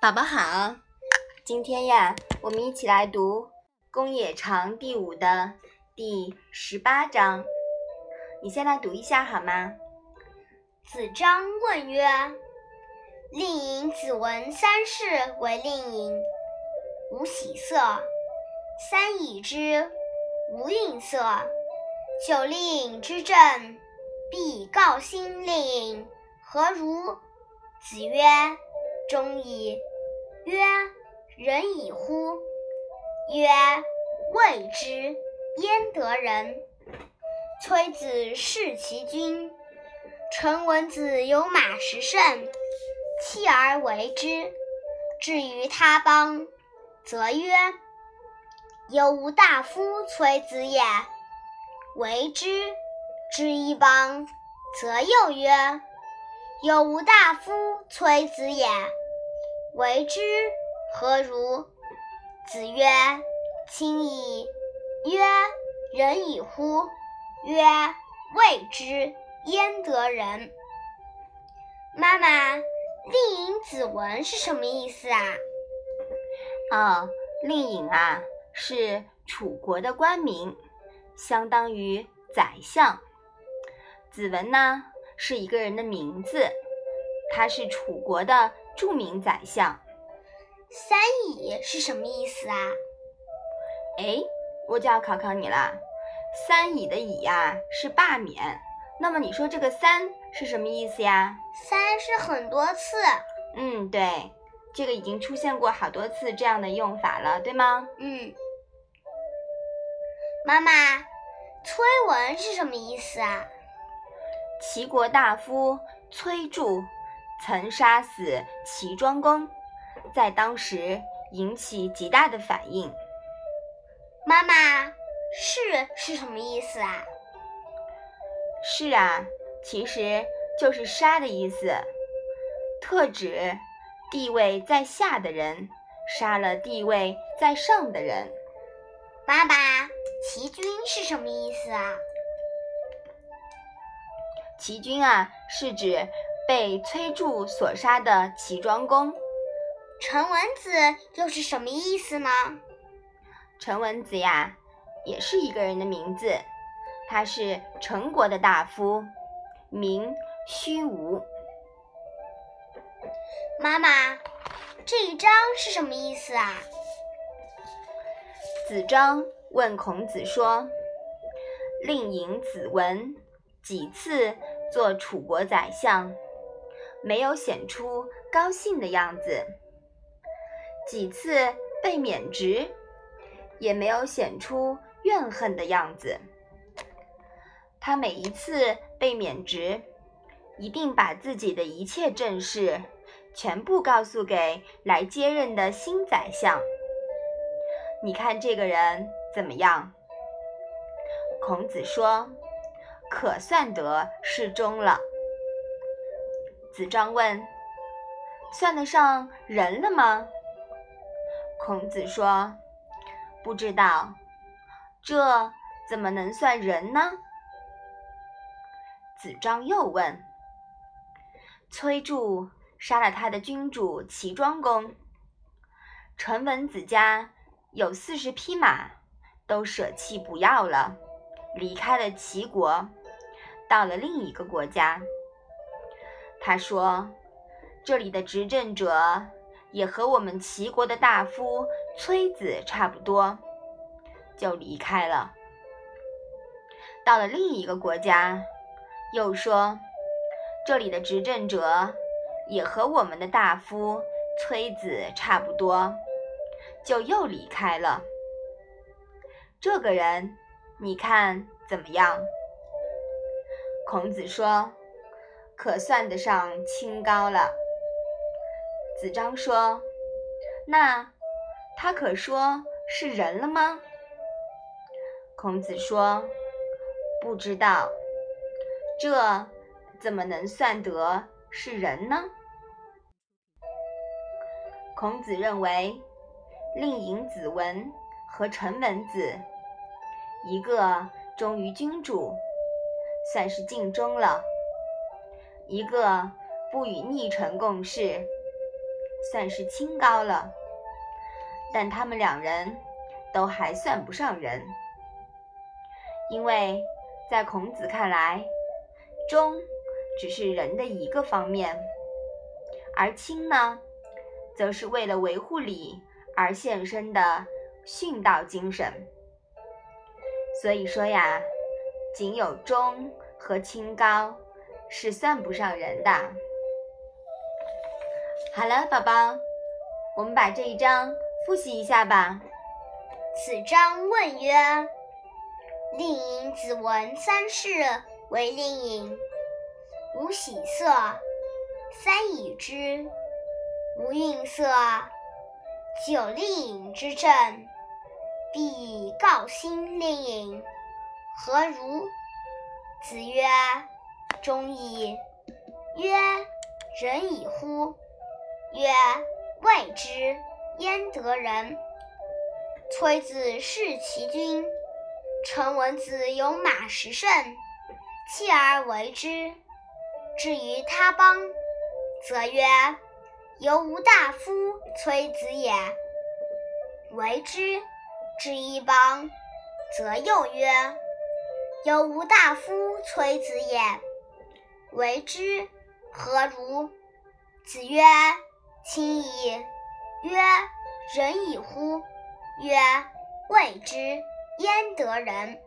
宝宝好，今天呀，我们一起来读《公冶长》第五的第十八章。你先来读一下好吗？子张问曰：“令尹子闻三世为令尹，无喜色；三已之，无愠色。九令之政，必告新令，何如？”子曰：“忠矣。”曰：“仁矣乎！”曰：“未之，焉得仁？”崔子弑其君。臣闻子有马十乘，弃而为之。至于他邦，则曰：“有无大夫崔子也，为之。”至一邦，则又曰：“有无大夫崔子也。”为之何如？子曰：“亲矣。”曰：“仁矣乎！”曰：“未之，焉得仁？”妈妈，令尹子文是什么意思啊？哦，令尹啊，是楚国的官名，相当于宰相。子文呢，是一个人的名字，他是楚国的。著名宰相，三乙是什么意思啊？哎，我就要考考你了。三乙的乙呀是罢免，那么你说这个三是什么意思呀？三是很多次。嗯，对，这个已经出现过好多次这样的用法了，对吗？嗯。妈妈，崔文是什么意思啊？齐国大夫崔杼。曾杀死齐庄公，在当时引起极大的反应。妈妈，是是什么意思啊？是啊，其实就是杀的意思，特指地位在下的人杀了地位在上的人。妈妈，齐军是什么意思啊？齐军啊，是指。被崔杼所杀的齐庄公，陈文子又是什么意思呢？陈文子呀，也是一个人的名字，他是陈国的大夫，名虚无。妈妈，这一章是什么意思啊？子张问孔子说：“令尹子文几次做楚国宰相？”没有显出高兴的样子，几次被免职，也没有显出怨恨的样子。他每一次被免职，一定把自己的一切政事全部告诉给来接任的新宰相。你看这个人怎么样？孔子说：“可算得是忠了。”子张问：“算得上人了吗？”孔子说：“不知道，这怎么能算人呢？”子张又问：“崔杼杀了他的君主齐庄公，陈文子家有四十匹马，都舍弃不要了，离开了齐国，到了另一个国家。”他说：“这里的执政者也和我们齐国的大夫崔子差不多，就离开了。到了另一个国家，又说这里的执政者也和我们的大夫崔子差不多，就又离开了。这个人，你看怎么样？”孔子说。可算得上清高了。子张说：“那他可说是人了吗？”孔子说：“不知道，这怎么能算得是人呢？”孔子认为，令尹子文和陈文子，一个忠于君主，算是尽忠了。一个不与逆臣共事，算是清高了。但他们两人都还算不上人，因为在孔子看来，忠只是人的一个方面，而清呢，则是为了维护礼而献身的殉道精神。所以说呀，仅有忠和清高是算不上人的。好了，宝宝，我们把这一章复习一下吧。此章问曰：“令尹子闻三世为令尹，无喜色，三已之，无愠色。久令尹之政，必以告兴令尹，何如？”子曰：“忠矣。”曰：“仁矣乎？”曰：“未之，焉得仁？”崔子弑其君，臣闻子有马十乘，弃而为之。至于他邦，则曰：“犹吾大夫崔子也，为之。”至一邦，则又曰：“犹吾大夫崔子也，为之。”何如？子曰。亲矣。曰：仁矣乎？曰：未之，焉得仁？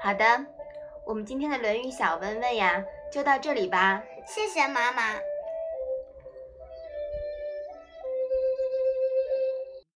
好的，我们今天的《论语》小问问呀，就到这里吧。谢谢妈妈。